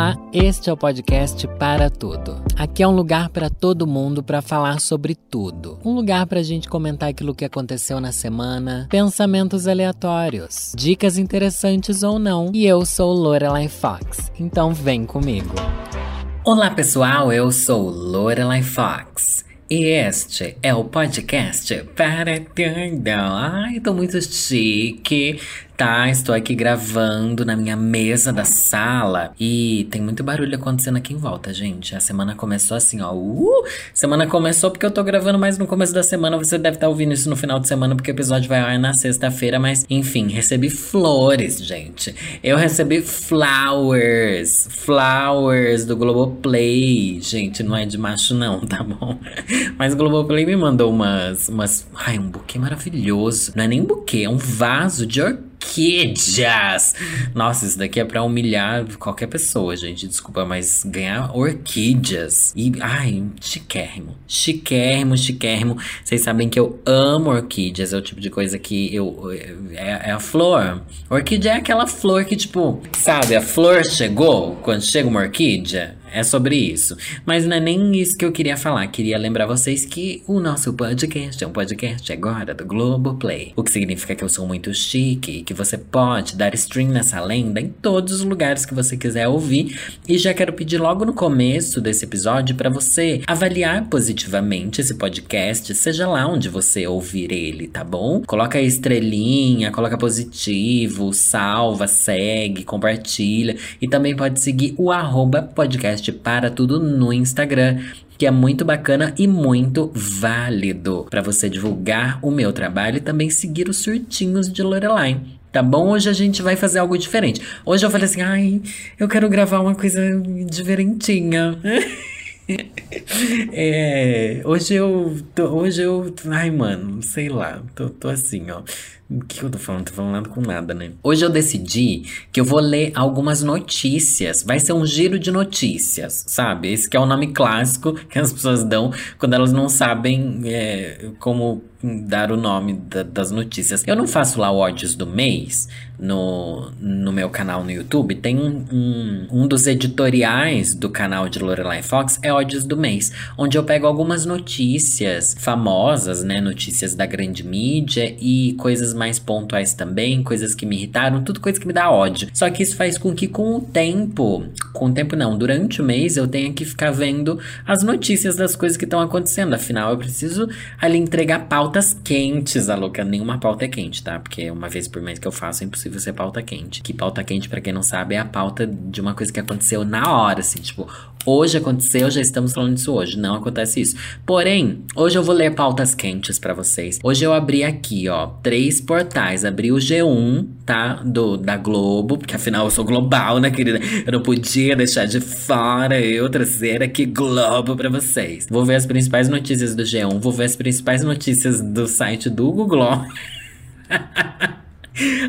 Olá, este é o podcast Para Tudo. Aqui é um lugar para todo mundo para falar sobre tudo. Um lugar para a gente comentar aquilo que aconteceu na semana, pensamentos aleatórios, dicas interessantes ou não. E eu sou Lorelai Fox, então vem comigo. Olá pessoal, eu sou Lorelai Fox. E este é o podcast Para Tudo. Ai, tô muito chique tá? Estou aqui gravando na minha mesa da sala e tem muito barulho acontecendo aqui em volta, gente. A semana começou assim, ó. Uh! Semana começou porque eu tô gravando mais no começo da semana. Você deve estar tá ouvindo isso no final de semana porque o episódio vai ao na sexta-feira, mas enfim, recebi flores, gente. Eu recebi flowers, flowers do Globoplay. Gente, não é de macho não, tá bom? Mas o Globoplay me mandou umas umas, ai, um buquê maravilhoso. Não é nem um buquê, é um vaso de orquídea orquídeas. Nossa, isso daqui é pra humilhar qualquer pessoa, gente. Desculpa, mas ganhar orquídeas. E, ai, chiquérrimo. Chiquérrimo, chiquérrimo. Vocês sabem que eu amo orquídeas. É o tipo de coisa que eu. É, é a flor. Orquídea é aquela flor que, tipo, sabe, a flor chegou quando chega uma orquídea. É sobre isso. Mas não é nem isso que eu queria falar. Queria lembrar vocês que o nosso podcast é um podcast agora do Globoplay. O que significa que eu sou muito chique e que você pode dar stream nessa lenda em todos os lugares que você quiser ouvir. E já quero pedir logo no começo desse episódio para você avaliar positivamente esse podcast, seja lá onde você ouvir ele, tá bom? Coloca a estrelinha, coloca positivo, salva, segue, compartilha. E também pode seguir o arroba podcast podcast Para Tudo no Instagram que é muito bacana e muito válido para você divulgar o meu trabalho e também seguir os surtinhos de Lorelai. Tá bom? Hoje a gente vai fazer algo diferente. Hoje eu falei assim: ai, eu quero gravar uma coisa diferentinha. é, hoje eu. Tô, hoje eu. Ai, mano, sei lá. Tô, tô assim, ó. O que eu tô falando? Tô falando com nada, né? Hoje eu decidi que eu vou ler algumas notícias. Vai ser um giro de notícias, sabe? Esse que é o nome clássico que as pessoas dão quando elas não sabem é, como dar o nome da, das notícias. Eu não faço lá odds do mês no, no meu canal no YouTube. Tem um, um, um dos editoriais do canal de Lorelai Fox, é odds do mês, onde eu pego algumas notícias famosas, né? Notícias da grande mídia e coisas mais pontuais também, coisas que me irritaram, tudo coisa que me dá ódio. Só que isso faz com que com o tempo, com o tempo não, durante o mês eu tenha que ficar vendo as notícias das coisas que estão acontecendo. Afinal, eu preciso ali entregar pautas quentes, a louca. Nenhuma pauta é quente, tá? Porque uma vez por mês que eu faço é impossível ser pauta quente. Que pauta quente, para quem não sabe, é a pauta de uma coisa que aconteceu na hora, assim, tipo, Hoje aconteceu, já estamos falando disso hoje. Não acontece isso. Porém, hoje eu vou ler pautas quentes para vocês. Hoje eu abri aqui, ó, três portais. Abri o G1, tá? Do, da Globo, porque afinal eu sou global, né, querida? Eu não podia deixar de fora eu trazer aqui Globo para vocês. Vou ver as principais notícias do G1, vou ver as principais notícias do site do Google.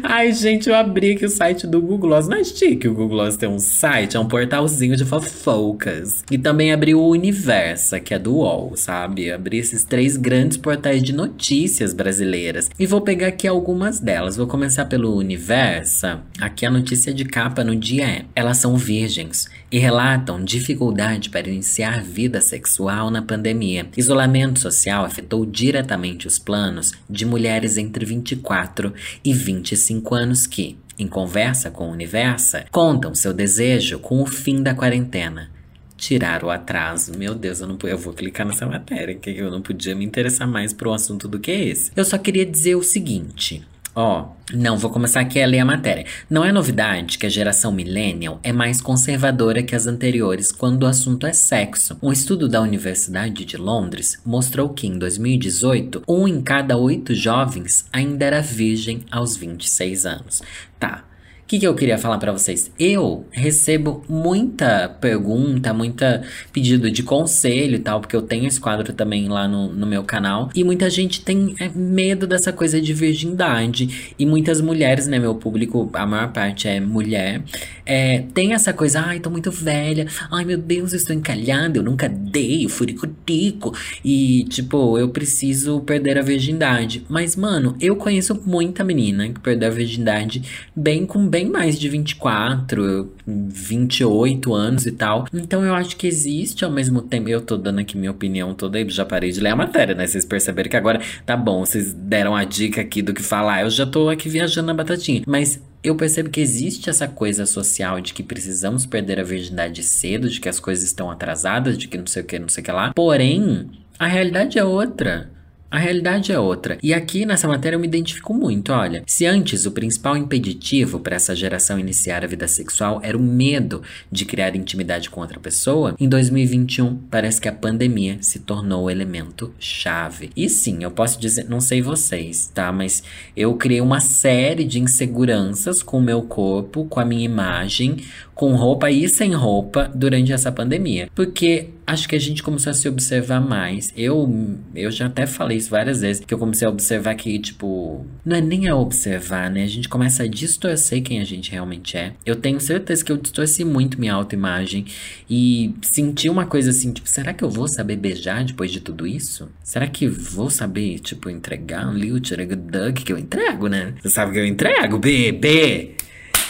Ai, gente, eu abri aqui o site do Google Gloss. Não é chique o Google Gloss ter um site, é um portalzinho de fofocas. E também abri o Universa, que é do UOL, sabe? Abri esses três grandes portais de notícias brasileiras. E vou pegar aqui algumas delas. Vou começar pelo Universa. Aqui a notícia de capa no dia é: elas são virgens e relatam dificuldade para iniciar vida sexual na pandemia. Isolamento social afetou diretamente os planos de mulheres entre 24 e 25 anos que, em conversa com o Universa, contam seu desejo com o fim da quarentena tirar o atraso. Meu Deus, eu não eu vou clicar nessa matéria, que eu não podia me interessar mais por um assunto do que esse. Eu só queria dizer o seguinte: Ó, oh, não, vou começar aqui a ler a matéria. Não é novidade que a geração millennial é mais conservadora que as anteriores quando o assunto é sexo. Um estudo da Universidade de Londres mostrou que em 2018, um em cada oito jovens ainda era virgem aos 26 anos. Tá, que, que eu queria falar para vocês? Eu recebo muita pergunta, muita pedido de conselho e tal, porque eu tenho esse quadro também lá no, no meu canal. E muita gente tem é, medo dessa coisa de virgindade. E muitas mulheres, né? Meu público, a maior parte é mulher, é, tem essa coisa, ai, tô muito velha, ai meu Deus, eu estou encalhada, eu nunca dei, furicutico. E, tipo, eu preciso perder a virgindade. Mas, mano, eu conheço muita menina que perdeu a virgindade bem com bem bem mais de 24, 28 anos e tal. Então eu acho que existe ao mesmo tempo. Eu tô dando aqui minha opinião toda e já parei de ler a matéria, né? Vocês perceberam que agora tá bom, vocês deram a dica aqui do que falar. Eu já tô aqui viajando na batatinha. Mas eu percebo que existe essa coisa social de que precisamos perder a virgindade cedo, de que as coisas estão atrasadas, de que não sei o que, não sei o que lá. Porém, a realidade é outra. A realidade é outra. E aqui nessa matéria eu me identifico muito. Olha, se antes o principal impeditivo para essa geração iniciar a vida sexual era o medo de criar intimidade com outra pessoa, em 2021 parece que a pandemia se tornou o elemento chave. E sim, eu posso dizer, não sei vocês, tá? Mas eu criei uma série de inseguranças com o meu corpo, com a minha imagem, com roupa e sem roupa durante essa pandemia. Porque acho que a gente começou a se observar mais. Eu, eu já até falei isso várias vezes, que eu comecei a observar que, tipo, não é nem a observar, né? A gente começa a distorcer quem a gente realmente é. Eu tenho certeza que eu distorci muito minha autoimagem e senti uma coisa assim, tipo, será que eu vou saber beijar depois de tudo isso? Será que vou saber, tipo, entregar um Liu Duck que eu entrego, né? Você sabe que eu entrego, bebê!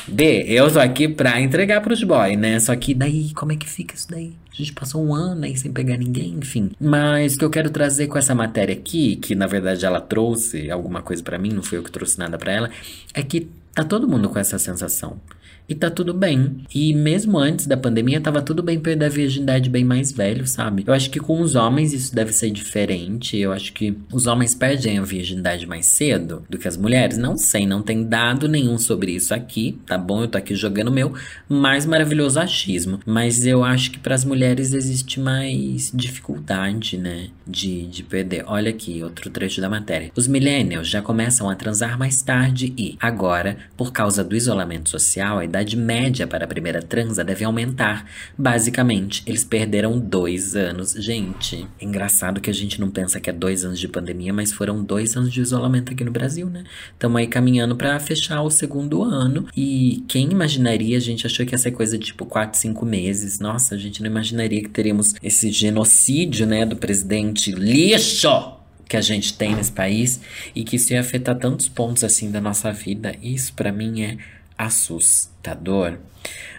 B, eu tô aqui pra entregar pros boys, né? Só que daí, como é que fica isso daí? A gente passou um ano aí sem pegar ninguém, enfim. Mas o que eu quero trazer com essa matéria aqui, que na verdade ela trouxe alguma coisa para mim, não foi eu que trouxe nada para ela, é que tá todo mundo com essa sensação. E tá tudo bem. E mesmo antes da pandemia, tava tudo bem perder a virgindade bem mais velho, sabe? Eu acho que com os homens isso deve ser diferente. Eu acho que os homens perdem a virgindade mais cedo do que as mulheres. Não sei, não tem dado nenhum sobre isso aqui, tá bom? Eu tô aqui jogando meu mais maravilhoso achismo. Mas eu acho que para as mulheres existe mais dificuldade, né? De, de perder. Olha aqui, outro trecho da matéria. Os millennials já começam a transar mais tarde e, agora, por causa do isolamento social, a idade média para a primeira transa deve aumentar. Basicamente, eles perderam dois anos. Gente, é engraçado que a gente não pensa que é dois anos de pandemia, mas foram dois anos de isolamento aqui no Brasil, né? Estamos aí caminhando para fechar o segundo ano. E quem imaginaria, a gente achou que ia ser coisa de tipo quatro, cinco meses. Nossa, a gente não imaginaria que teríamos esse genocídio, né, do presidente lixo que a gente tem nesse país e que isso ia afetar tantos pontos assim da nossa vida. Isso para mim é assustador.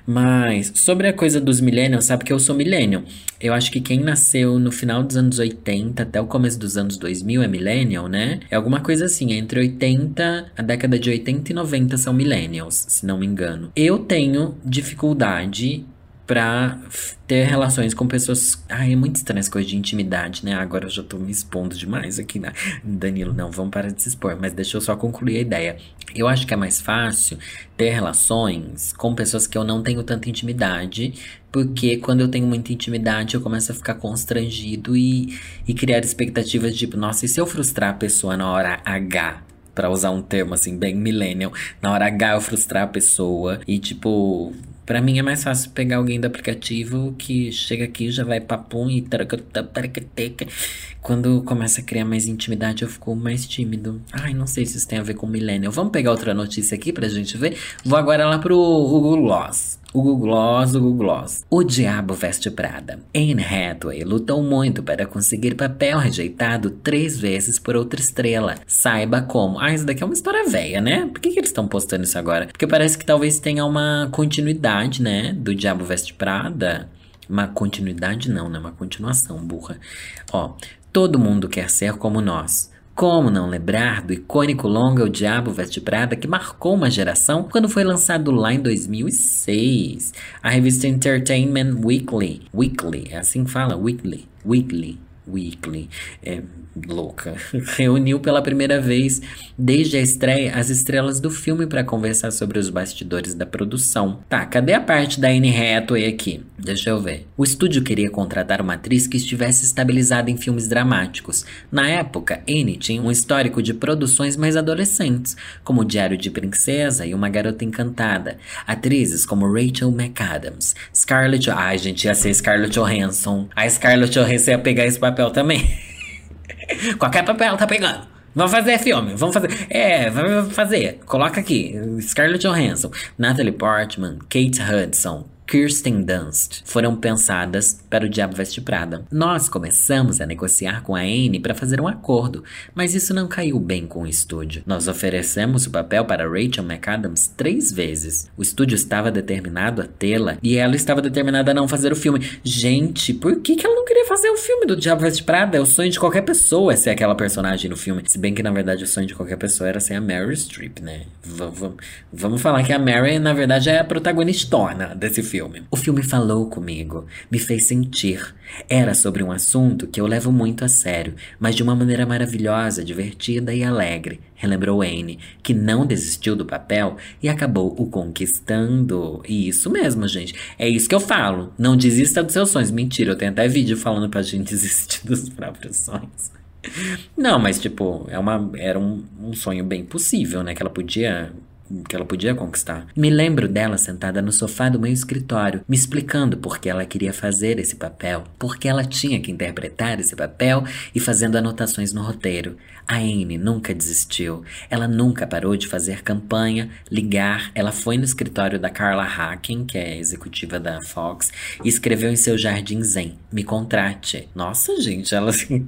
Mas sobre a coisa dos millennials, sabe que eu sou millennial. Eu acho que quem nasceu no final dos anos 80 até o começo dos anos 2000 é millennial, né? É alguma coisa assim, entre 80, a década de 80 e 90 são millennials, se não me engano. Eu tenho dificuldade pra ter relações com pessoas. Ai, é muito estranho essa coisa de intimidade, né? Agora eu já tô me expondo demais aqui, né? Danilo, não, vamos parar de se expor, mas deixa eu só concluir a ideia. Eu acho que é mais fácil ter relações com pessoas que eu não tenho tanta intimidade, porque quando eu tenho muita intimidade eu começo a ficar constrangido e, e criar expectativas tipo, nossa, e se eu frustrar a pessoa na hora H? para usar um termo assim bem millennial, na hora H eu frustrar a pessoa e tipo para mim é mais fácil pegar alguém do aplicativo que chega aqui, já vai papum e quando começa a criar mais intimidade, eu fico mais tímido. Ai, não sei se isso tem a ver com millennial. Vamos pegar outra notícia aqui pra gente ver? Vou agora lá pro Google Gloss. O Google Gloss, o Google Gloss. O Diabo Veste Prada. Anne Hathaway lutou muito para conseguir papel rejeitado três vezes por outra estrela. Saiba como. Ah, isso daqui é uma história velha, né? Por que, que eles estão postando isso agora? Porque parece que talvez tenha uma continuidade, né? Do Diabo Veste Prada. Uma continuidade não, né? Uma continuação, burra. Ó, todo mundo quer ser como nós. Como não lembrar do icônico longa O Diabo Veste Prada que marcou uma geração quando foi lançado lá em 2006? A revista Entertainment Weekly, Weekly, é assim que fala, Weekly, Weekly, Weekly, é, louca, reuniu pela primeira vez desde a estreia as estrelas do filme para conversar sobre os bastidores da produção. Tá, cadê a parte da Anne Hathaway aqui? Deixa eu ver. O estúdio queria contratar uma atriz que estivesse estabilizada em filmes dramáticos. Na época, Anne tinha um histórico de produções mais adolescentes, como Diário de Princesa e Uma Garota Encantada. Atrizes como Rachel McAdams, Scarlett... Ai, gente, ia ser Scarlett Johansson. A Scarlett Johansson ia pegar esse também. Qualquer papel tá pegando. Vamos fazer filme, vamos fazer. É, vamos fazer. Coloca aqui: Scarlett Johansson, Natalie Portman, Kate Hudson, Kirsten Dunst foram pensadas para o Diabo Veste Prada. Nós começamos a negociar com a Anne para fazer um acordo, mas isso não caiu bem com o estúdio. Nós oferecemos o papel para Rachel McAdams três vezes. O estúdio estava determinado a tê-la e ela estava determinada a não fazer o filme. Gente, por que, que ela não queria fazer o filme do Diabo Veste Prada? É o sonho de qualquer pessoa ser aquela personagem no filme. Se bem que, na verdade, o sonho de qualquer pessoa era ser a Mary Streep, né? V vamos falar que a Mary, na verdade, é a protagonistona desse filme. O filme falou comigo, me fez sentir. Era sobre um assunto que eu levo muito a sério, mas de uma maneira maravilhosa, divertida e alegre relembrou Anne, que não desistiu do papel e acabou o conquistando. E isso mesmo, gente. É isso que eu falo. Não desista dos seus sonhos. Mentira, eu tenho até vídeo falando pra gente desistir dos próprios sonhos. Não, mas tipo, é uma, era um, um sonho bem possível, né? Que ela podia que ela podia conquistar. Me lembro dela sentada no sofá do meu escritório, me explicando por que ela queria fazer esse papel, porque ela tinha que interpretar esse papel e fazendo anotações no roteiro. A Anne nunca desistiu. Ela nunca parou de fazer campanha, ligar. Ela foi no escritório da Carla Hacking, que é executiva da Fox, e escreveu em seu jardim zen: Me contrate. Nossa, gente, ela assim.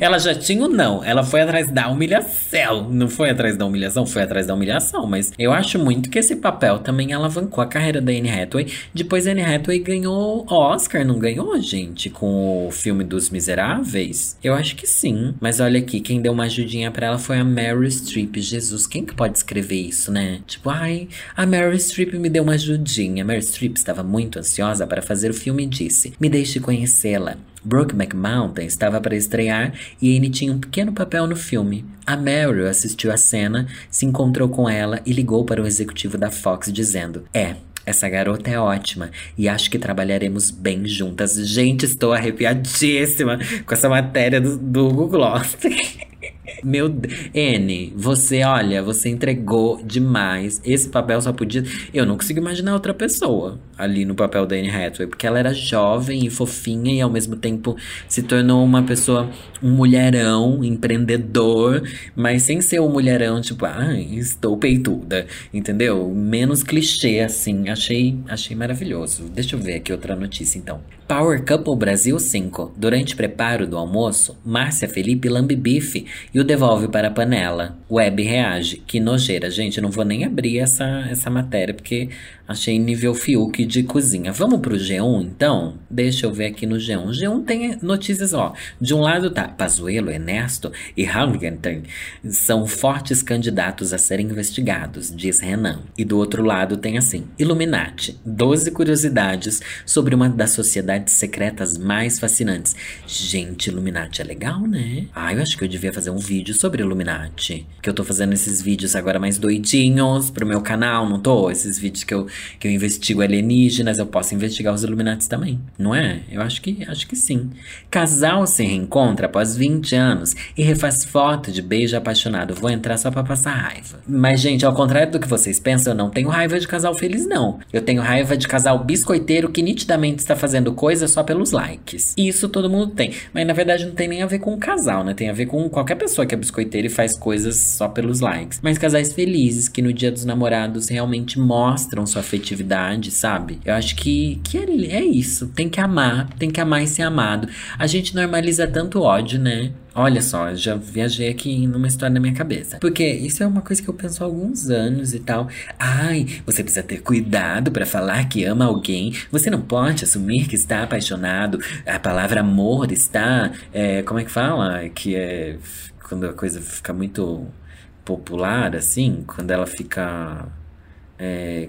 Ela já tinha o não. Ela foi atrás da humilhação. Não foi atrás da humilhação, foi atrás da humilhação. Mas eu acho muito que esse papel também alavancou a carreira da Anne Hathaway. Depois a Anne Hathaway ganhou Oscar, não ganhou, gente? Com o filme dos Miseráveis? Eu acho que sim. Mas olha aqui, quem deu uma ajudinha para ela foi a Mary Streep. Jesus, quem que pode escrever isso, né? Tipo, ai, a Mary Streep me deu uma ajudinha. Mary Streep estava muito ansiosa para fazer o filme e disse: Me deixe conhecê-la. Brokeback Mountain estava para estrear e Anne tinha um pequeno papel no filme. A Meryl assistiu a cena, se encontrou com ela e ligou para o executivo da Fox dizendo: É, essa garota é ótima e acho que trabalharemos bem juntas. Gente, estou arrepiadíssima com essa matéria do, do Google Gloss. Meu N, você, olha, você entregou demais. Esse papel só podia. Eu não consigo imaginar outra pessoa ali no papel da Anne Hathaway, porque ela era jovem e fofinha e ao mesmo tempo se tornou uma pessoa, um mulherão, empreendedor, mas sem ser um mulherão, tipo, ah, estou peituda, entendeu? Menos clichê, assim. Achei, achei maravilhoso. Deixa eu ver aqui outra notícia, então. Power Couple Brasil 5. Durante preparo do almoço, Márcia Felipe lambe bife e o devolve para a panela. Web reage. Que nojeira. Gente, eu não vou nem abrir essa, essa matéria, porque Achei nível Fiuk de cozinha. Vamos pro G1 então? Deixa eu ver aqui no G1. G1 tem notícias, ó. De um lado tá Pazuello, Ernesto e Hamilton são fortes candidatos a serem investigados, diz Renan. E do outro lado tem assim: Illuminati, 12 curiosidades sobre uma das sociedades secretas mais fascinantes. Gente, Illuminati é legal, né? Ah, eu acho que eu devia fazer um vídeo sobre Illuminati. Que eu tô fazendo esses vídeos agora mais doidinhos pro meu canal, não tô? Esses vídeos que eu que eu investigo alienígenas, eu posso investigar os Illuminati também, não é? Eu acho que acho que sim. Casal se reencontra após 20 anos e refaz foto de beijo apaixonado. Vou entrar só para passar raiva. Mas gente, ao contrário do que vocês pensam, eu não tenho raiva de casal feliz não. Eu tenho raiva de casal biscoiteiro que nitidamente está fazendo coisa só pelos likes. Isso todo mundo tem, mas na verdade não tem nem a ver com o casal, né? Tem a ver com qualquer pessoa que é biscoiteira e faz coisas só pelos likes. Mas casais felizes que no Dia dos Namorados realmente mostram sua afetividade, sabe? Eu acho que, que é, é isso. Tem que amar, tem que amar e ser amado. A gente normaliza tanto ódio, né? Olha só, já viajei aqui numa história na minha cabeça. Porque isso é uma coisa que eu penso há alguns anos e tal. Ai, você precisa ter cuidado para falar que ama alguém. Você não pode assumir que está apaixonado. A palavra amor está. É, como é que fala? Que é. Quando a coisa fica muito popular, assim. Quando ela fica. É,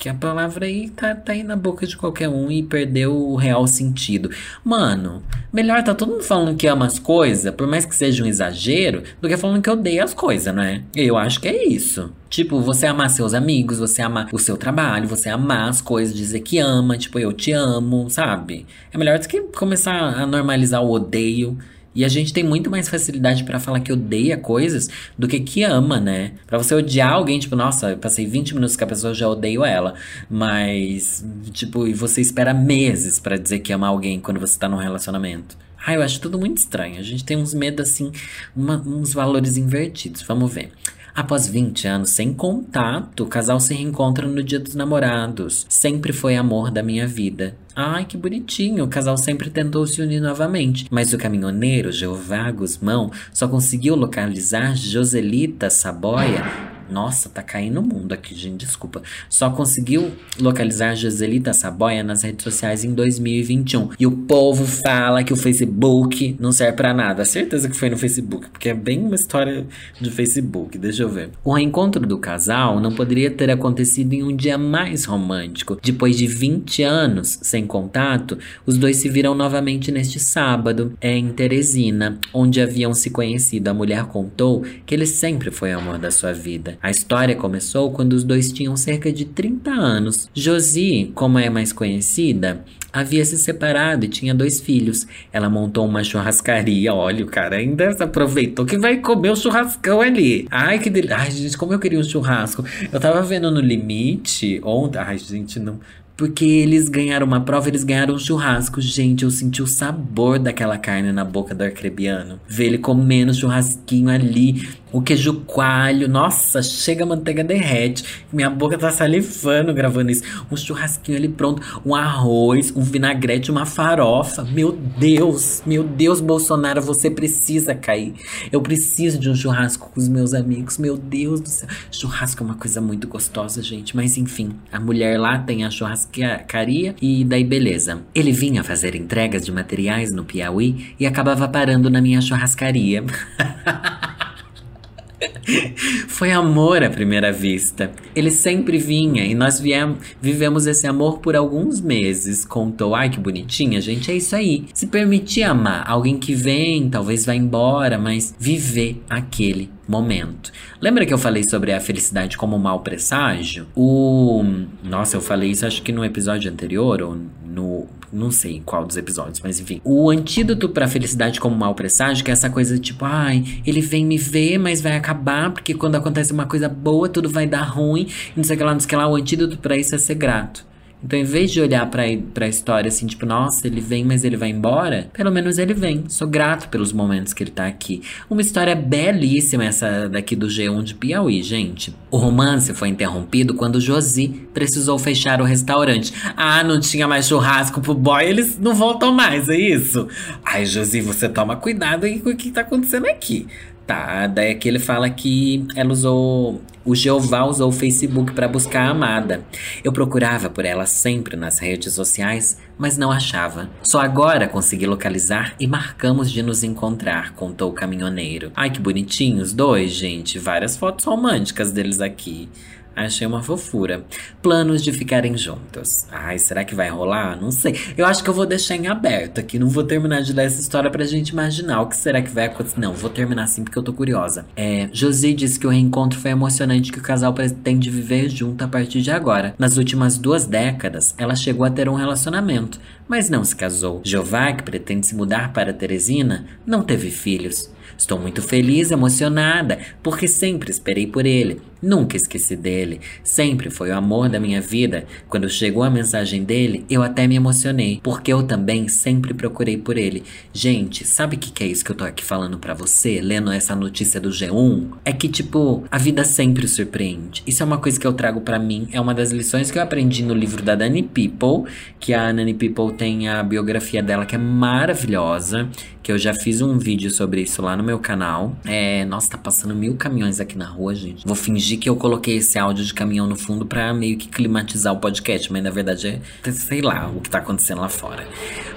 que a palavra aí tá, tá aí na boca de qualquer um e perdeu o real sentido. Mano, melhor tá todo mundo falando que ama as coisas, por mais que seja um exagero, do que falando que odeia as coisas, né? Eu acho que é isso. Tipo, você amar seus amigos, você amar o seu trabalho, você amar as coisas, dizer que ama, tipo, eu te amo, sabe? É melhor do que começar a normalizar o odeio e a gente tem muito mais facilidade para falar que odeia coisas do que que ama, né? Para você odiar alguém, tipo, nossa, eu passei 20 minutos com a pessoa, já odeio ela. Mas, tipo, e você espera meses para dizer que ama alguém quando você tá num relacionamento. Ah, eu acho tudo muito estranho. A gente tem uns medos assim, uma, uns valores invertidos. Vamos ver. Após 20 anos sem contato, o casal se reencontra no Dia dos Namorados. Sempre foi amor da minha vida. Ai, que bonitinho. O casal sempre tentou se unir novamente, mas o caminhoneiro Jeová Guzmão só conseguiu localizar Joselita Saboia nossa, tá caindo o mundo aqui, gente, desculpa. Só conseguiu localizar Joselita Saboia nas redes sociais em 2021. E o povo fala que o Facebook não serve para nada. Certeza que foi no Facebook, porque é bem uma história de Facebook. Deixa eu ver. O reencontro do casal não poderia ter acontecido em um dia mais romântico. Depois de 20 anos sem contato, os dois se viram novamente neste sábado, em Teresina, onde haviam se conhecido. A mulher contou que ele sempre foi o amor da sua vida. A história começou quando os dois tinham cerca de 30 anos. Josie, como é mais conhecida, havia se separado e tinha dois filhos. Ela montou uma churrascaria. Olha, o cara ainda aproveitou que vai comer o churrascão ali. Ai, que delícia. Ai, gente, como eu queria um churrasco. Eu tava vendo no limite ontem. Ai, gente, não. Porque eles ganharam uma prova, eles ganharam um churrasco. Gente, eu senti o sabor daquela carne na boca do arcrebiano. Ver ele comendo churrasquinho ali o queijo coalho, nossa, chega a manteiga derrete. Minha boca tá salivando gravando isso. Um churrasquinho ali pronto, um arroz, um vinagrete, uma farofa. Meu Deus, meu Deus, Bolsonaro, você precisa cair. Eu preciso de um churrasco com os meus amigos. Meu Deus do céu. Churrasco é uma coisa muito gostosa, gente. Mas enfim, a mulher lá tem a churrascaria e daí beleza. Ele vinha fazer entregas de materiais no Piauí e acabava parando na minha churrascaria. Foi amor à primeira vista. Ele sempre vinha e nós viemos, vivemos esse amor por alguns meses. Contou, ai que bonitinha, gente, é isso aí. Se permitir amar alguém que vem, talvez vá embora, mas viver aquele momento. Lembra que eu falei sobre a felicidade como um mau presságio? O. Nossa, eu falei isso acho que no episódio anterior, ou no não sei em qual dos episódios, mas enfim. O antídoto pra felicidade como mal presságio, que é essa coisa tipo, ai, ele vem me ver, mas vai acabar, porque quando acontece uma coisa boa, tudo vai dar ruim, não sei o que lá, não sei o que lá. O antídoto para isso é ser grato. Então, em vez de olhar pra, pra história assim, tipo, nossa, ele vem, mas ele vai embora, pelo menos ele vem. Sou grato pelos momentos que ele tá aqui. Uma história belíssima essa daqui do G1 de Piauí, gente. O romance foi interrompido quando Josi precisou fechar o restaurante. Ah, não tinha mais churrasco pro boy, eles não voltam mais, é isso? Ai, Josi, você toma cuidado aí com o que tá acontecendo aqui. Tá, daí aqui ele fala que ela usou. O Jeová usou o Facebook para buscar a amada. Eu procurava por ela sempre nas redes sociais, mas não achava. Só agora consegui localizar e marcamos de nos encontrar, contou o caminhoneiro. Ai que bonitinhos os dois, gente. Várias fotos românticas deles aqui. Achei uma fofura. Planos de ficarem juntos. Ai, será que vai rolar? Não sei. Eu acho que eu vou deixar em aberto aqui. Não vou terminar de ler essa história pra gente imaginar o que será que vai acontecer. Não, vou terminar assim porque eu tô curiosa. É, Josie disse que o reencontro foi emocionante que o casal pretende viver junto a partir de agora. Nas últimas duas décadas, ela chegou a ter um relacionamento, mas não se casou. Jeová, que pretende se mudar para Teresina, não teve filhos. Estou muito feliz, emocionada, porque sempre esperei por ele. Nunca esqueci dele. Sempre foi o amor da minha vida. Quando chegou a mensagem dele, eu até me emocionei, porque eu também sempre procurei por ele. Gente, sabe o que, que é isso que eu tô aqui falando para você, lendo essa notícia do G1? É que, tipo, a vida sempre surpreende. Isso é uma coisa que eu trago para mim, é uma das lições que eu aprendi no livro da Dani People, que a Dani People tem a biografia dela que é maravilhosa, que eu já fiz um vídeo sobre isso lá no meu canal. É, nossa, tá passando mil caminhões aqui na rua, gente. Vou fingir fingir que eu coloquei esse áudio de caminhão no fundo para meio que climatizar o podcast, mas na verdade é, sei lá, o que tá acontecendo lá fora.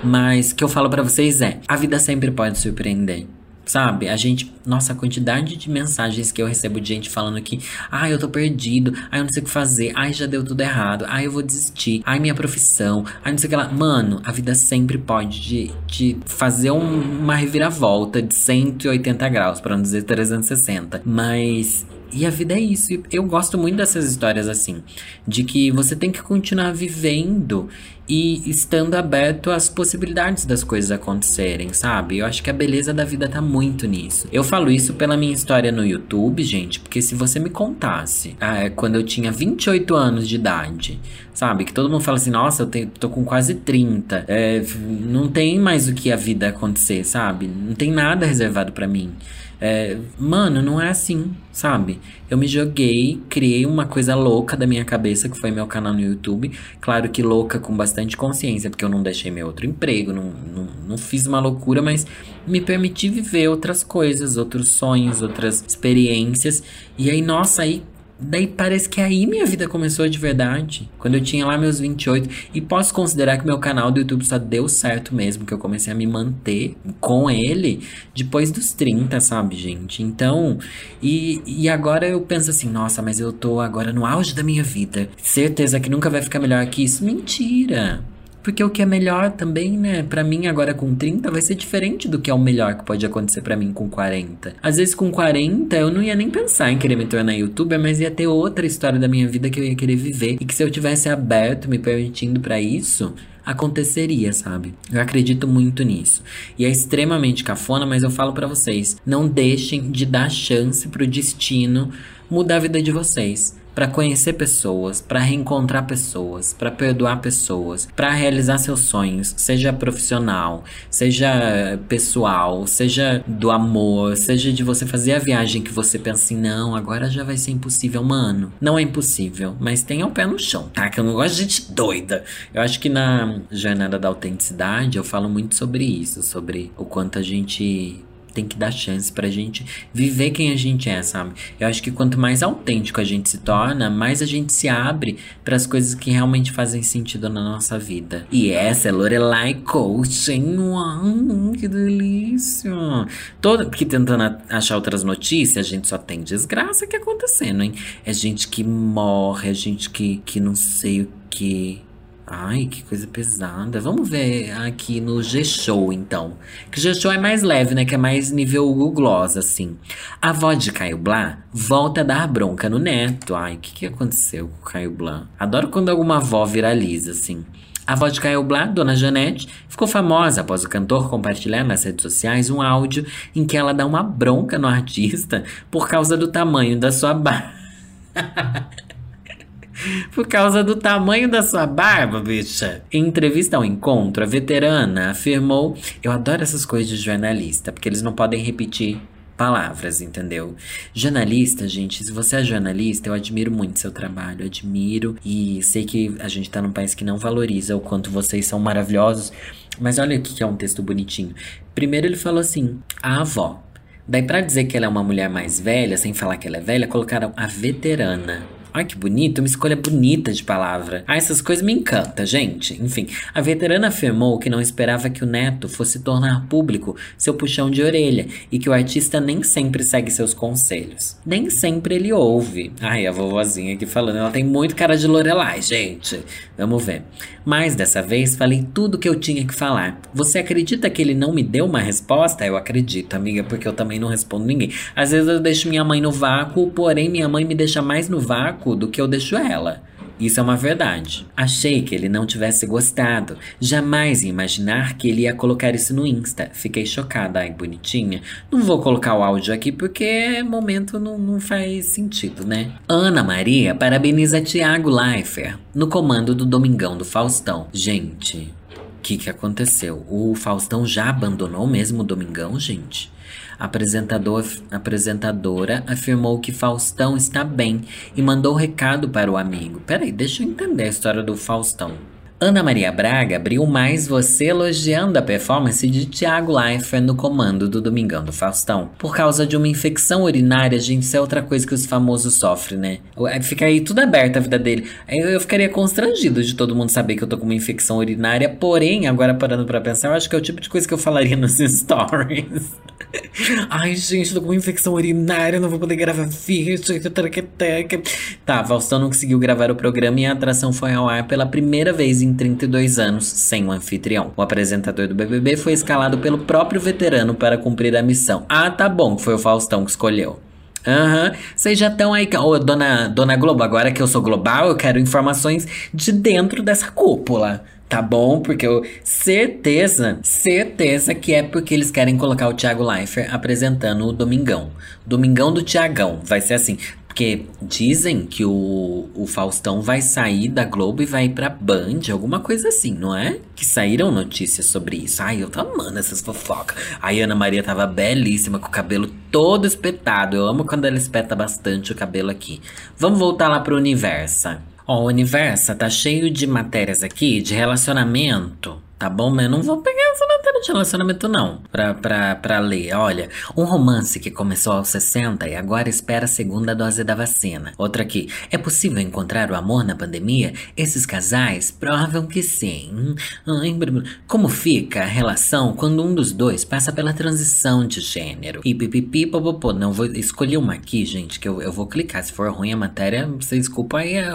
Mas o que eu falo para vocês é: a vida sempre pode surpreender. Sabe? A gente. Nossa, a quantidade de mensagens que eu recebo de gente falando que. Ai, eu tô perdido. Ai, eu não sei o que fazer. Ai, já deu tudo errado. Ai, eu vou desistir. Ai, minha profissão. Ai, não sei o que lá. Mano, a vida sempre pode de, de fazer um, uma reviravolta de 180 graus, para não dizer 360. Mas e a vida é isso. Eu gosto muito dessas histórias assim, de que você tem que continuar vivendo e estando aberto às possibilidades das coisas acontecerem, sabe? Eu acho que a beleza da vida tá muito nisso. Eu falo isso pela minha história no YouTube, gente, porque se você me contasse, ah, quando eu tinha 28 anos de idade, sabe? Que todo mundo fala assim, nossa, eu tô com quase 30, é, não tem mais o que a vida acontecer, sabe? Não tem nada reservado para mim. É, mano, não é assim, sabe? eu me joguei, criei uma coisa louca da minha cabeça, que foi meu canal no YouTube. Claro que louca com bastante consciência, porque eu não deixei meu outro emprego, não, não, não fiz uma loucura, mas me permiti viver outras coisas, outros sonhos, outras experiências. E aí, nossa, aí Daí parece que aí minha vida começou de verdade. Quando eu tinha lá meus 28. E posso considerar que meu canal do YouTube só deu certo mesmo. Que eu comecei a me manter com ele depois dos 30, sabe, gente? Então. E, e agora eu penso assim: nossa, mas eu tô agora no auge da minha vida. Certeza que nunca vai ficar melhor que isso. Mentira! Porque o que é melhor também, né, para mim agora com 30 vai ser diferente do que é o melhor que pode acontecer para mim com 40. Às vezes com 40 eu não ia nem pensar em querer me tornar youtuber, mas ia ter outra história da minha vida que eu ia querer viver e que se eu tivesse aberto, me permitindo para isso, aconteceria, sabe? Eu acredito muito nisso. E é extremamente cafona, mas eu falo para vocês, não deixem de dar chance pro destino mudar a vida de vocês para conhecer pessoas, para reencontrar pessoas, para perdoar pessoas, para realizar seus sonhos, seja profissional, seja pessoal, seja do amor, seja de você fazer a viagem que você pensa assim, não, agora já vai ser impossível, mano. Não é impossível, mas tenha o pé no chão, tá? Que eu não gosto de gente doida. Eu acho que na jornada da autenticidade eu falo muito sobre isso, sobre o quanto a gente tem que dar chance pra gente viver quem a gente é, sabe? Eu acho que quanto mais autêntico a gente se torna, mais a gente se abre para as coisas que realmente fazem sentido na nossa vida. E essa é Lorelai Coaching. Uau, que delícia! Todo que tentando achar outras notícias, a gente só tem desgraça que acontecendo, hein? É gente que morre, é gente que, que não sei o que Ai, que coisa pesada. Vamos ver aqui no G-Show, então. Que G-Show é mais leve, né? Que é mais nível Google Gloss, assim. A avó de Caio Blá volta a dar bronca no neto. Ai, o que, que aconteceu com o Caio Blá? Adoro quando alguma avó viraliza, assim. A avó de Caio Blá, Dona Janete, ficou famosa após o cantor compartilhar nas redes sociais um áudio em que ela dá uma bronca no artista por causa do tamanho da sua barba. Por causa do tamanho da sua barba, bicha. Em entrevista ao encontro, a veterana afirmou: Eu adoro essas coisas de jornalista, porque eles não podem repetir palavras, entendeu? Jornalista, gente, se você é jornalista, eu admiro muito seu trabalho, admiro e sei que a gente tá num país que não valoriza o quanto vocês são maravilhosos. Mas olha aqui que é um texto bonitinho. Primeiro ele falou assim: a avó. Daí para dizer que ela é uma mulher mais velha, sem falar que ela é velha, colocaram a veterana. Ai, que bonito, uma escolha bonita de palavra. Ah, essas coisas me encantam, gente. Enfim, a veterana afirmou que não esperava que o neto fosse tornar público seu puxão de orelha e que o artista nem sempre segue seus conselhos. Nem sempre ele ouve. Ai, a vovozinha aqui falando, ela tem muito cara de Lorelai, gente. Vamos ver. Mas dessa vez falei tudo que eu tinha que falar. Você acredita que ele não me deu uma resposta? Eu acredito, amiga, porque eu também não respondo ninguém. Às vezes eu deixo minha mãe no vácuo, porém minha mãe me deixa mais no vácuo do que eu deixo ela. Isso é uma verdade. Achei que ele não tivesse gostado. Jamais ia imaginar que ele ia colocar isso no Insta. Fiquei chocada. Ai, bonitinha. Não vou colocar o áudio aqui porque momento não, não faz sentido, né? Ana Maria parabeniza Tiago Leifert no comando do Domingão do Faustão. Gente, o que, que aconteceu? O Faustão já abandonou mesmo o Domingão, gente? Apresentador, apresentadora afirmou que Faustão está bem e mandou recado para o amigo. Peraí, deixa eu entender a história do Faustão. Ana Maria Braga abriu mais você elogiando a performance de Tiago Leifert no comando do Domingão do Faustão. Por causa de uma infecção urinária, gente, isso é outra coisa que os famosos sofrem, né? Fica aí tudo aberto a vida dele. Eu, eu ficaria constrangido de todo mundo saber que eu tô com uma infecção urinária, porém, agora parando para pensar, eu acho que é o tipo de coisa que eu falaria nos stories. Ai, gente, tô com uma infecção urinária, não vou poder gravar vídeo. Tá, Faustão não conseguiu gravar o programa e a atração foi ao ar pela primeira vez em 32 anos sem um anfitrião. O apresentador do BBB foi escalado pelo próprio veterano para cumprir a missão. Ah, tá bom, foi o Faustão que escolheu. Aham, uhum. vocês já estão aí. Ô, dona, dona Globo, agora que eu sou global, eu quero informações de dentro dessa cúpula tá bom? Porque eu certeza, certeza que é porque eles querem colocar o Thiago Leifert apresentando o Domingão. Domingão do Tiagão, vai ser assim. Porque dizem que o, o Faustão vai sair da Globo e vai pra Band, alguma coisa assim, não é? Que saíram notícias sobre isso. Ai, eu tô amando essas fofocas. A Ana Maria tava belíssima, com o cabelo todo espetado. Eu amo quando ela espeta bastante o cabelo aqui. Vamos voltar lá pro Universo. Ó, o Universo tá cheio de matérias aqui de relacionamento tá bom? Mas eu não vou pegar essa matéria de relacionamento, não, pra, pra, pra ler. Olha, um romance que começou aos 60 e agora espera a segunda dose da vacina. Outra aqui, é possível encontrar o amor na pandemia? Esses casais provam que sim. Como fica a relação quando um dos dois passa pela transição de gênero? E pipipi, popopô. Não vou escolher uma aqui, gente, que eu, eu vou clicar. Se for ruim a matéria, você desculpa aí a,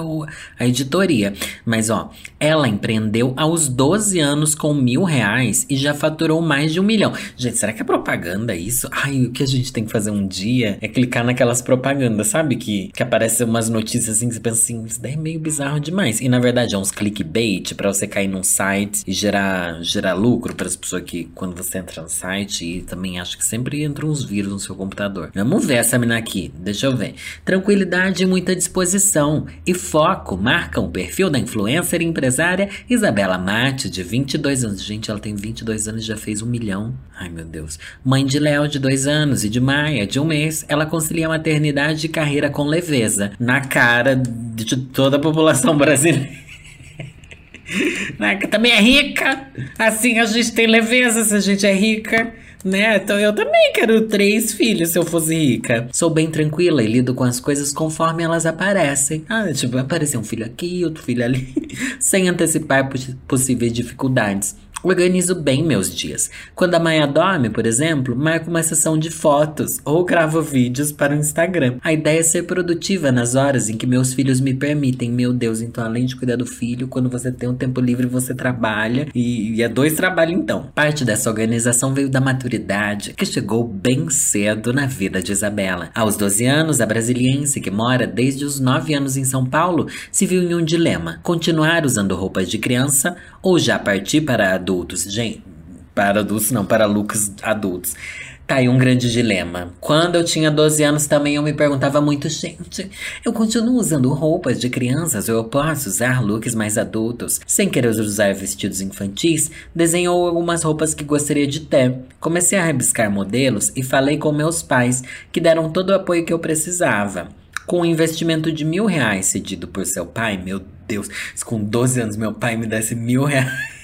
a editoria. Mas, ó, ela empreendeu aos 12 anos com mil reais e já faturou mais de um milhão. Gente, será que é propaganda isso? Ai, o que a gente tem que fazer um dia é clicar naquelas propagandas, sabe? Que, que aparecem umas notícias assim que você pensa assim, isso daí é meio bizarro demais. E na verdade é uns clickbait para você cair num site e gerar, gerar lucro para as pessoas que quando você entra no site e também acho que sempre entram uns vírus no seu computador. Vamos ver essa mina aqui, deixa eu ver. Tranquilidade e muita disposição e foco marcam o perfil da influencer e empresária Isabela Mate, de 22 22 anos. Gente, ela tem 22 anos e já fez um milhão. Ai, meu Deus. Mãe de Léo, de dois anos, e de Maia, de um mês, ela concilia maternidade e carreira com leveza. Na cara de toda a população brasileira. Também é rica. Assim a gente tem leveza se a gente é rica né? Então eu também quero três filhos se eu fosse rica. Sou bem tranquila e lido com as coisas conforme elas aparecem. Ah, tipo, aparecer um filho aqui, outro filho ali, sem antecipar possíveis dificuldades. Organizo bem meus dias. Quando a Maia dorme, por exemplo, marco uma sessão de fotos ou gravo vídeos para o Instagram. A ideia é ser produtiva nas horas em que meus filhos me permitem. Meu Deus, então além de cuidar do filho, quando você tem um tempo livre, você trabalha. E, e é dois trabalhos então. Parte dessa organização veio da maturidade, que chegou bem cedo na vida de Isabela. Aos 12 anos, a brasiliense, que mora desde os 9 anos em São Paulo, se viu em um dilema: continuar usando roupas de criança ou já partir para a adultos. Gente, para adultos não, para looks adultos. Tá aí um grande dilema. Quando eu tinha 12 anos também eu me perguntava muito, gente, eu continuo usando roupas de crianças ou eu posso usar looks mais adultos? Sem querer usar vestidos infantis, desenhou algumas roupas que gostaria de ter. Comecei a rebiscar modelos e falei com meus pais, que deram todo o apoio que eu precisava. Com um investimento de mil reais cedido por seu pai, meu Deus, com 12 anos meu pai me desse mil reais.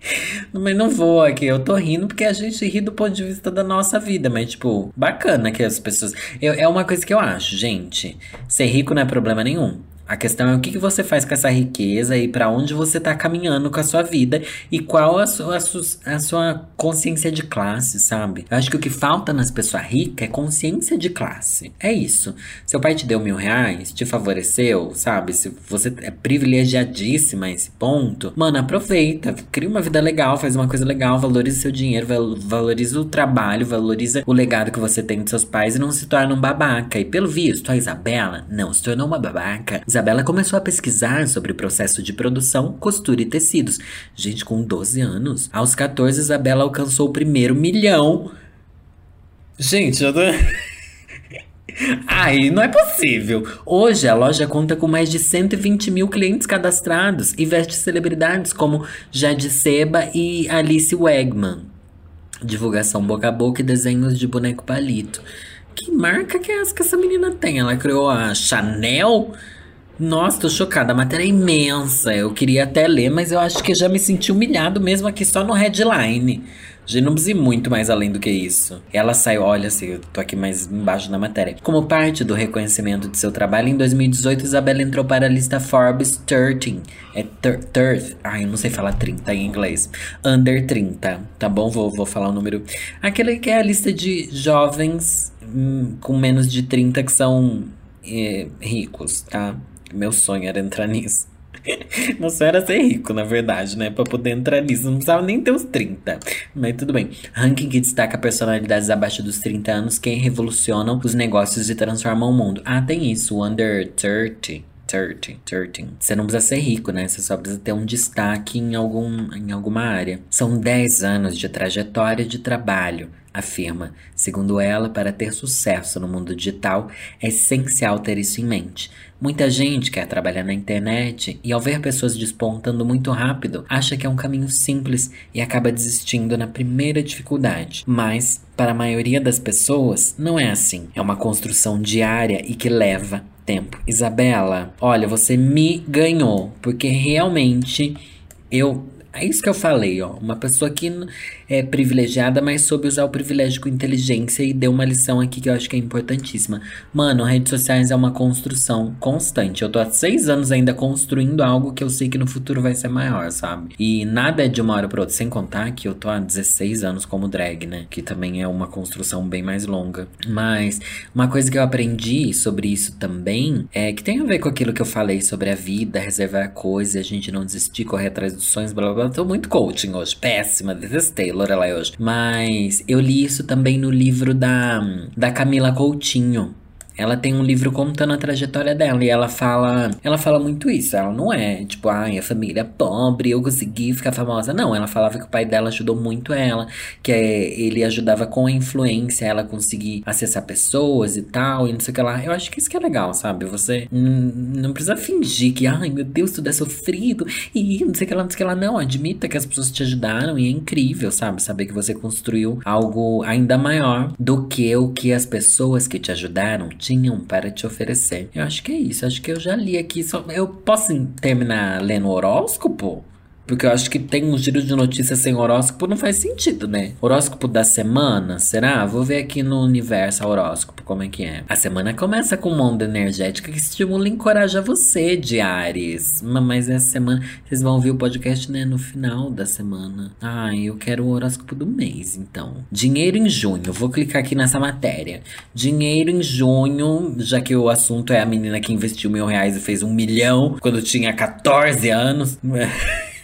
Mas não vou aqui, eu tô rindo porque a gente ri do ponto de vista da nossa vida. Mas, tipo, bacana que as pessoas. Eu, é uma coisa que eu acho, gente. Ser rico não é problema nenhum. A questão é o que, que você faz com essa riqueza e para onde você está caminhando com a sua vida e qual a sua, a, a sua consciência de classe, sabe? Eu acho que o que falta nas pessoas ricas é consciência de classe. É isso. Seu pai te deu mil reais, te favoreceu, sabe? Se você é privilegiadíssima a esse ponto, mano, aproveita. Cria uma vida legal, faz uma coisa legal, valoriza seu dinheiro, valoriza o trabalho, valoriza o legado que você tem dos seus pais e não se torna um babaca. E pelo visto, a Isabela não se tornou uma babaca. Começou a pesquisar sobre o processo de produção, costura e tecidos. Gente, com 12 anos. Aos 14, Isabela alcançou o primeiro milhão. Gente, eu tô... Ai, não é possível. Hoje a loja conta com mais de 120 mil clientes cadastrados e veste celebridades como Jade Seba e Alice Wegman. Divulgação boca a boca e desenhos de boneco palito. Que marca que é essa que essa menina tem? Ela criou a Chanel? Nossa, tô chocada. A matéria é imensa. Eu queria até ler, mas eu acho que já me senti humilhado mesmo aqui só no headline. Já não precisa ir muito mais além do que isso. Ela saiu, olha assim, eu tô aqui mais embaixo na matéria. Como parte do reconhecimento de seu trabalho, em 2018, Isabela entrou para a lista Forbes 13. É 30. Ai, eu não sei falar 30 em inglês. Under 30, tá bom? Vou, vou falar o número. Aquele que é a lista de jovens hum, com menos de 30 que são é, ricos, tá? Meu sonho era entrar nisso. Meu sonho era ser rico, na verdade, né? Pra poder entrar nisso. Não precisava nem ter os 30. Mas tudo bem. Ranking que destaca personalidades abaixo dos 30 anos que revolucionam os negócios e transformam o mundo. Ah, tem isso. Under 30. 30, 30. Você não precisa ser rico, né? Você só precisa ter um destaque em, algum, em alguma área. São 10 anos de trajetória de trabalho afirma. Segundo ela, para ter sucesso no mundo digital, é essencial ter isso em mente. Muita gente quer trabalhar na internet e, ao ver pessoas despontando muito rápido, acha que é um caminho simples e acaba desistindo na primeira dificuldade. Mas, para a maioria das pessoas, não é assim. É uma construção diária e que leva tempo. Isabela, olha, você me ganhou, porque realmente eu é isso que eu falei, ó. Uma pessoa que é privilegiada, mas soube usar o privilégio com inteligência e deu uma lição aqui que eu acho que é importantíssima. Mano, redes sociais é uma construção constante. Eu tô há seis anos ainda construindo algo que eu sei que no futuro vai ser maior, sabe? E nada é de uma hora pra outra. Sem contar que eu tô há 16 anos como drag, né? Que também é uma construção bem mais longa. Mas uma coisa que eu aprendi sobre isso também é que tem a ver com aquilo que eu falei sobre a vida, reservar coisas, a gente não desistir, correr atrás dos sonhos, blá blá blá. Tô muito coaching hoje. Péssima, detestei. Lorelai hoje. Mas eu li isso também no livro da, da Camila Coutinho. Ela tem um livro contando a trajetória dela e ela fala, ela fala muito isso. Ela não é tipo, ai, a família é pobre, eu consegui ficar famosa. Não, ela falava que o pai dela ajudou muito ela, que é, ele ajudava com a influência, ela conseguir acessar pessoas e tal, e não sei o que lá. Eu acho que isso que é legal, sabe? Você não precisa fingir que, ai, meu Deus, tudo é sofrido e não sei o que lá, não sei o que lá. Não, admita que as pessoas te ajudaram e é incrível, sabe? Saber que você construiu algo ainda maior do que o que as pessoas que te ajudaram tinham para te oferecer. Eu acho que é isso. Acho que eu já li aqui. Só, eu posso terminar lendo horóscopo? Porque eu acho que tem um giro de notícias sem horóscopo, não faz sentido, né? Horóscopo da semana, será? Vou ver aqui no universo horóscopo como é que é. A semana começa com uma onda energética que estimula e encoraja você, de Ares. Mas essa semana, vocês vão ouvir o podcast, né, no final da semana. Ah, eu quero o horóscopo do mês, então. Dinheiro em junho, vou clicar aqui nessa matéria. Dinheiro em junho, já que o assunto é a menina que investiu mil reais e fez um milhão quando tinha 14 anos.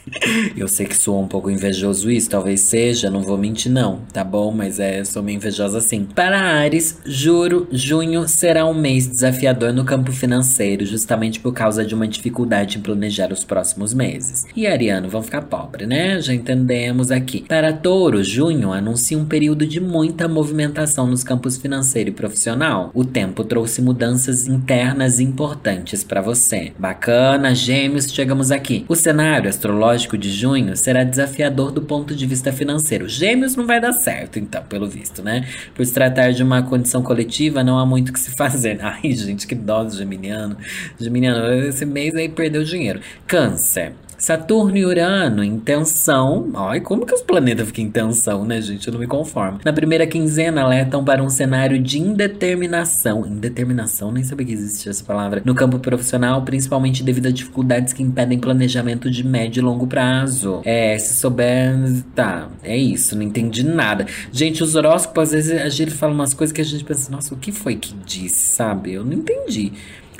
Eu sei que soa um pouco invejoso isso, talvez seja, não vou mentir não, tá bom? Mas é, sou meio invejosa assim. Para Ares, juro, junho será um mês desafiador no campo financeiro, justamente por causa de uma dificuldade em planejar os próximos meses. E Ariano vão ficar pobre, né? Já entendemos aqui. Para Touro, junho anuncia um período de muita movimentação nos campos financeiro e profissional. O tempo trouxe mudanças internas importantes para você. Bacana, Gêmeos, chegamos aqui. O cenário astrológico astrológico de junho será desafiador do ponto de vista financeiro. Gêmeos não vai dar certo, então, pelo visto, né? Por se tratar de uma condição coletiva, não há muito o que se fazer. Ai, gente, que dó do geminiano. Geminiano, esse mês aí perdeu dinheiro. Câncer. Saturno e Urano em tensão. Ai, como que os planetas ficam em tensão, né, gente? Eu não me conformo. Na primeira quinzena, alertam para um cenário de indeterminação. Indeterminação, nem sabia que existia essa palavra. No campo profissional, principalmente devido a dificuldades que impedem planejamento de médio e longo prazo. É, se souber. Tá, é isso, não entendi nada. Gente, os horóscopos, às vezes, a gente fala umas coisas que a gente pensa, nossa, o que foi que disse, sabe? Eu não entendi.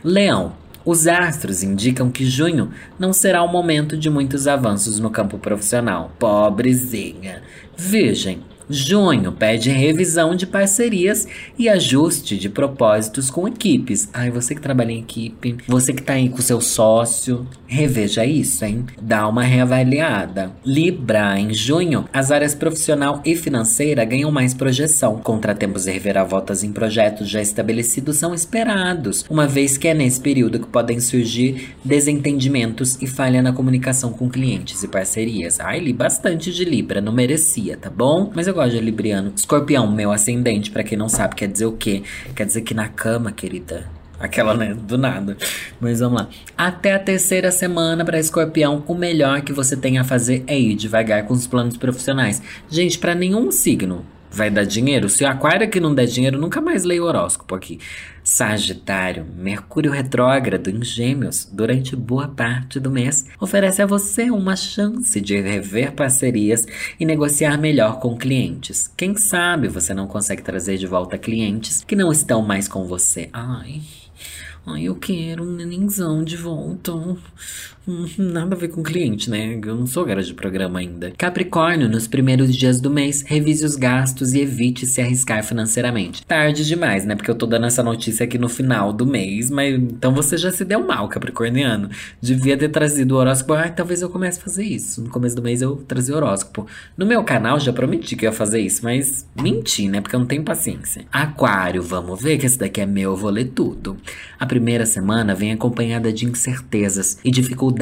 Leão. Os astros indicam que junho não será o momento de muitos avanços no campo profissional. Pobrezinha. Virgem. Junho pede revisão de parcerias e ajuste de propósitos com equipes. Ai, você que trabalha em equipe, você que tá aí com seu sócio, reveja isso, hein? Dá uma reavaliada. Libra, em junho, as áreas profissional e financeira ganham mais projeção. Contratempos e reviravoltas em projetos já estabelecidos são esperados, uma vez que é nesse período que podem surgir desentendimentos e falha na comunicação com clientes e parcerias. Ai, li bastante de Libra, não merecia, tá bom? Mas eu gosto de Libriano. Escorpião, meu ascendente, para quem não sabe, quer dizer o quê? Quer dizer que na cama, querida. Aquela, né? Do nada. Mas vamos lá. Até a terceira semana para Escorpião, o melhor que você tem a fazer é ir devagar com os planos profissionais. Gente, para nenhum signo vai dar dinheiro. Se o aquário que não der dinheiro, nunca mais leio horóscopo aqui. Sagitário, Mercúrio retrógrado em Gêmeos durante boa parte do mês oferece a você uma chance de rever parcerias e negociar melhor com clientes. Quem sabe você não consegue trazer de volta clientes que não estão mais com você. Ai. Ai, eu quero um nenenzão de volta. Hum, nada a ver com cliente, né? Eu não sou garota de programa ainda. Capricórnio, nos primeiros dias do mês, revise os gastos e evite se arriscar financeiramente. Tarde demais, né? Porque eu tô dando essa notícia aqui no final do mês, mas então você já se deu mal, Capricorniano. Devia ter trazido o horóscopo. Ai, talvez eu comece a fazer isso. No começo do mês eu trazia o horóscopo. No meu canal já prometi que ia fazer isso, mas menti, né? Porque eu não tenho paciência. Aquário, vamos ver que esse daqui é meu, eu vou ler tudo. A primeira semana vem acompanhada de incertezas e dificuldades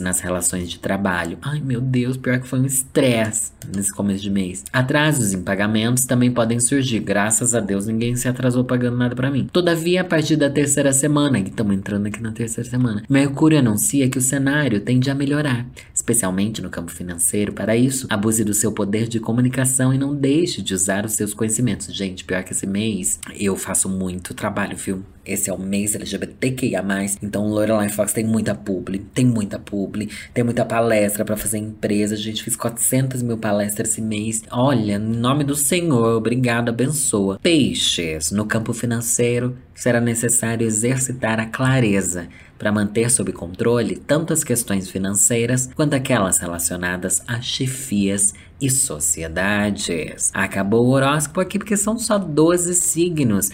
nas relações de trabalho. Ai, meu Deus, pior que foi um estresse nesse começo de mês. Atrasos em pagamentos também podem surgir. Graças a Deus, ninguém se atrasou pagando nada para mim. Todavia, a partir da terceira semana, e estamos entrando aqui na terceira semana, Mercúrio anuncia que o cenário tende a melhorar, especialmente no campo financeiro. Para isso, abuse do seu poder de comunicação e não deixe de usar os seus conhecimentos. Gente, pior que esse mês, eu faço muito trabalho, viu? Esse é o mês LGBTQIA+. Então, Lorelai Fox tem muita publi, tem muita publi, tem muita palestra para fazer empresa. Gente, fiz 400 mil palestras esse mês. Olha, em nome do Senhor, obrigado, abençoa. Peixes, no campo financeiro, será necessário exercitar a clareza para manter sob controle tanto as questões financeiras quanto aquelas relacionadas a chefias e sociedades. Acabou o horóscopo aqui porque são só 12 signos.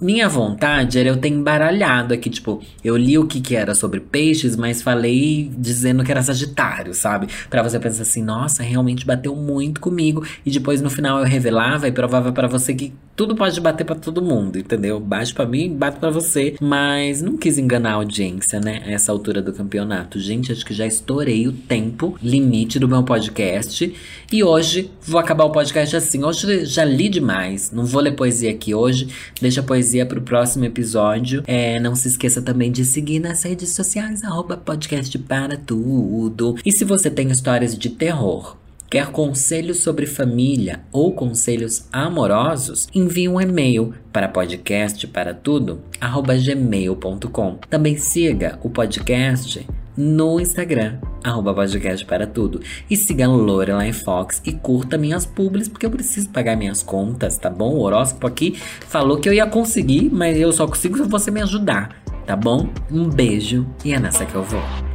Minha vontade era eu ter embaralhado aqui, tipo, eu li o que que era sobre peixes, mas falei dizendo que era sagitário, sabe? Para você pensar assim, nossa, realmente bateu muito comigo. E depois no final eu revelava e provava para você que tudo pode bater para todo mundo, entendeu? Bate para mim, bate para você. Mas não quis enganar a audiência, né? A essa altura do campeonato. Gente, acho que já estourei o tempo limite do meu podcast. E hoje vou acabar o podcast assim. Hoje já li demais. Não vou ler poesia aqui hoje. Deixa a poesia pro próximo episódio. É, não se esqueça também de seguir nas redes sociais, arroba podcast para tudo. E se você tem histórias de terror, Quer conselhos sobre família ou conselhos amorosos? Envie um e-mail para podcastparatudo@gmail.com. Também siga o podcast no Instagram, arroba podcast para tudo. E siga Lorelai Fox e curta minhas publis, porque eu preciso pagar minhas contas, tá bom? O horóscopo aqui falou que eu ia conseguir, mas eu só consigo se você me ajudar, tá bom? Um beijo e é nessa que eu vou.